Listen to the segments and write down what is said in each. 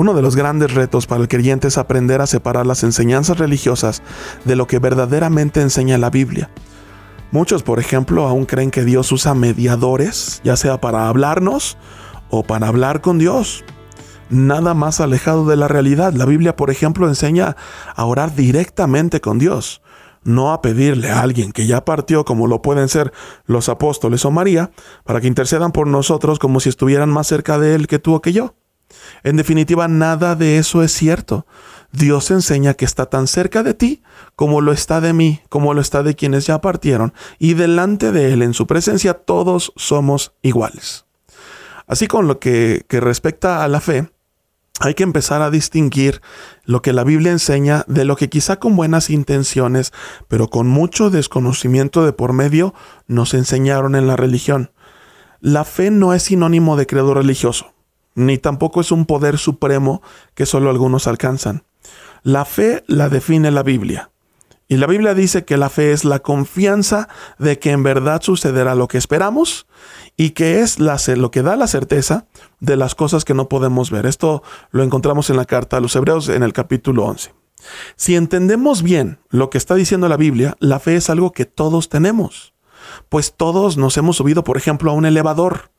Uno de los grandes retos para el creyente es aprender a separar las enseñanzas religiosas de lo que verdaderamente enseña la Biblia. Muchos, por ejemplo, aún creen que Dios usa mediadores, ya sea para hablarnos o para hablar con Dios. Nada más alejado de la realidad. La Biblia, por ejemplo, enseña a orar directamente con Dios, no a pedirle a alguien que ya partió como lo pueden ser los apóstoles o María, para que intercedan por nosotros como si estuvieran más cerca de Él que tú o que yo. En definitiva, nada de eso es cierto. Dios enseña que está tan cerca de ti como lo está de mí, como lo está de quienes ya partieron, y delante de Él, en su presencia, todos somos iguales. Así con lo que, que respecta a la fe, hay que empezar a distinguir lo que la Biblia enseña de lo que quizá con buenas intenciones, pero con mucho desconocimiento de por medio, nos enseñaron en la religión. La fe no es sinónimo de credo religioso, ni tampoco es un poder supremo que solo algunos alcanzan. La fe la define la Biblia. Y la Biblia dice que la fe es la confianza de que en verdad sucederá lo que esperamos y que es lo que da la certeza de las cosas que no podemos ver. Esto lo encontramos en la carta a los Hebreos en el capítulo 11. Si entendemos bien lo que está diciendo la Biblia, la fe es algo que todos tenemos. Pues todos nos hemos subido, por ejemplo, a un elevador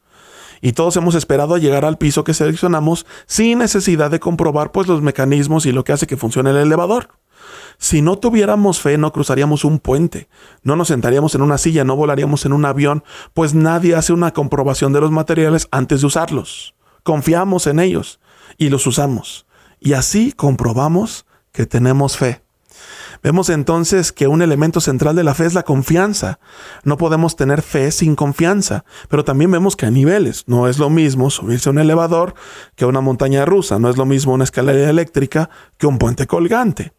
y todos hemos esperado a llegar al piso que seleccionamos sin necesidad de comprobar pues los mecanismos y lo que hace que funcione el elevador. Si no tuviéramos fe, no cruzaríamos un puente, no nos sentaríamos en una silla, no volaríamos en un avión, pues nadie hace una comprobación de los materiales antes de usarlos. Confiamos en ellos y los usamos. Y así comprobamos que tenemos fe. Vemos entonces que un elemento central de la fe es la confianza. No podemos tener fe sin confianza, pero también vemos que hay niveles. No es lo mismo subirse a un elevador que a una montaña rusa, no es lo mismo una escalera eléctrica que un puente colgante.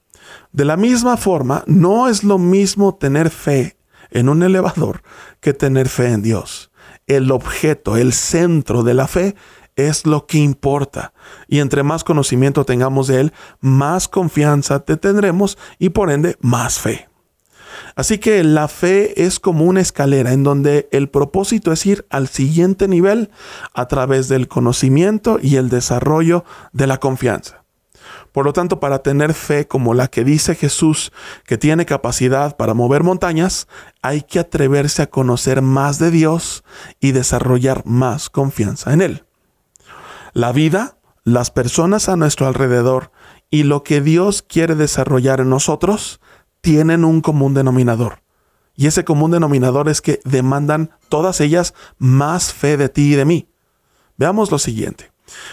De la misma forma, no es lo mismo tener fe en un elevador que tener fe en Dios. El objeto, el centro de la fe es lo que importa. Y entre más conocimiento tengamos de Él, más confianza te tendremos y por ende más fe. Así que la fe es como una escalera en donde el propósito es ir al siguiente nivel a través del conocimiento y el desarrollo de la confianza. Por lo tanto, para tener fe como la que dice Jesús, que tiene capacidad para mover montañas, hay que atreverse a conocer más de Dios y desarrollar más confianza en Él. La vida, las personas a nuestro alrededor y lo que Dios quiere desarrollar en nosotros tienen un común denominador. Y ese común denominador es que demandan todas ellas más fe de ti y de mí. Veamos lo siguiente.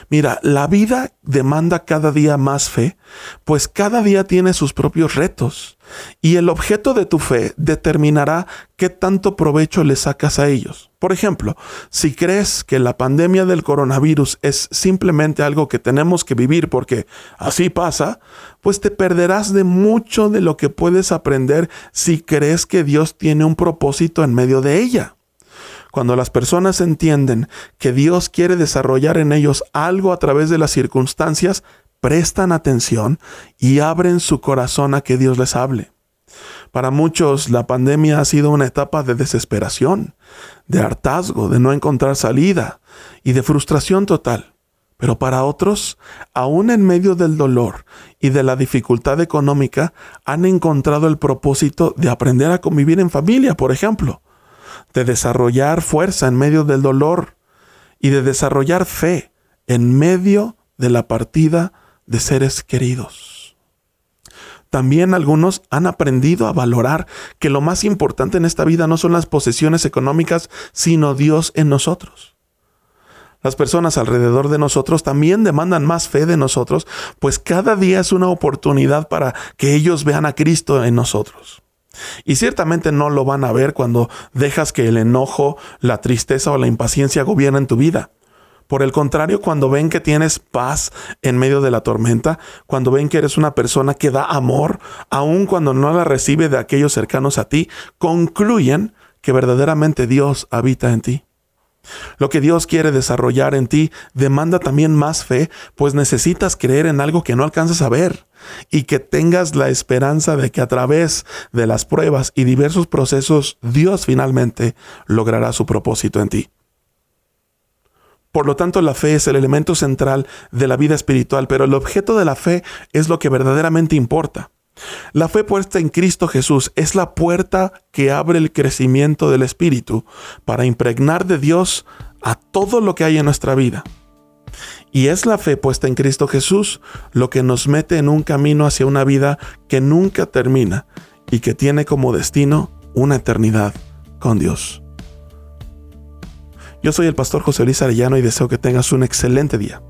Mira, la vida demanda cada día más fe, pues cada día tiene sus propios retos, y el objeto de tu fe determinará qué tanto provecho le sacas a ellos. Por ejemplo, si crees que la pandemia del coronavirus es simplemente algo que tenemos que vivir porque así pasa, pues te perderás de mucho de lo que puedes aprender si crees que Dios tiene un propósito en medio de ella. Cuando las personas entienden que Dios quiere desarrollar en ellos algo a través de las circunstancias, prestan atención y abren su corazón a que Dios les hable. Para muchos la pandemia ha sido una etapa de desesperación, de hartazgo, de no encontrar salida y de frustración total. Pero para otros, aún en medio del dolor y de la dificultad económica, han encontrado el propósito de aprender a convivir en familia, por ejemplo, de desarrollar fuerza en medio del dolor y de desarrollar fe en medio de la partida de seres queridos. También algunos han aprendido a valorar que lo más importante en esta vida no son las posesiones económicas, sino Dios en nosotros. Las personas alrededor de nosotros también demandan más fe de nosotros, pues cada día es una oportunidad para que ellos vean a Cristo en nosotros. Y ciertamente no lo van a ver cuando dejas que el enojo, la tristeza o la impaciencia gobiernen tu vida. Por el contrario, cuando ven que tienes paz en medio de la tormenta, cuando ven que eres una persona que da amor, aun cuando no la recibe de aquellos cercanos a ti, concluyen que verdaderamente Dios habita en ti. Lo que Dios quiere desarrollar en ti demanda también más fe, pues necesitas creer en algo que no alcanzas a ver y que tengas la esperanza de que a través de las pruebas y diversos procesos Dios finalmente logrará su propósito en ti. Por lo tanto, la fe es el elemento central de la vida espiritual, pero el objeto de la fe es lo que verdaderamente importa. La fe puesta en Cristo Jesús es la puerta que abre el crecimiento del Espíritu para impregnar de Dios a todo lo que hay en nuestra vida. Y es la fe puesta en Cristo Jesús lo que nos mete en un camino hacia una vida que nunca termina y que tiene como destino una eternidad con Dios. Yo soy el pastor José Luis Arellano y deseo que tengas un excelente día.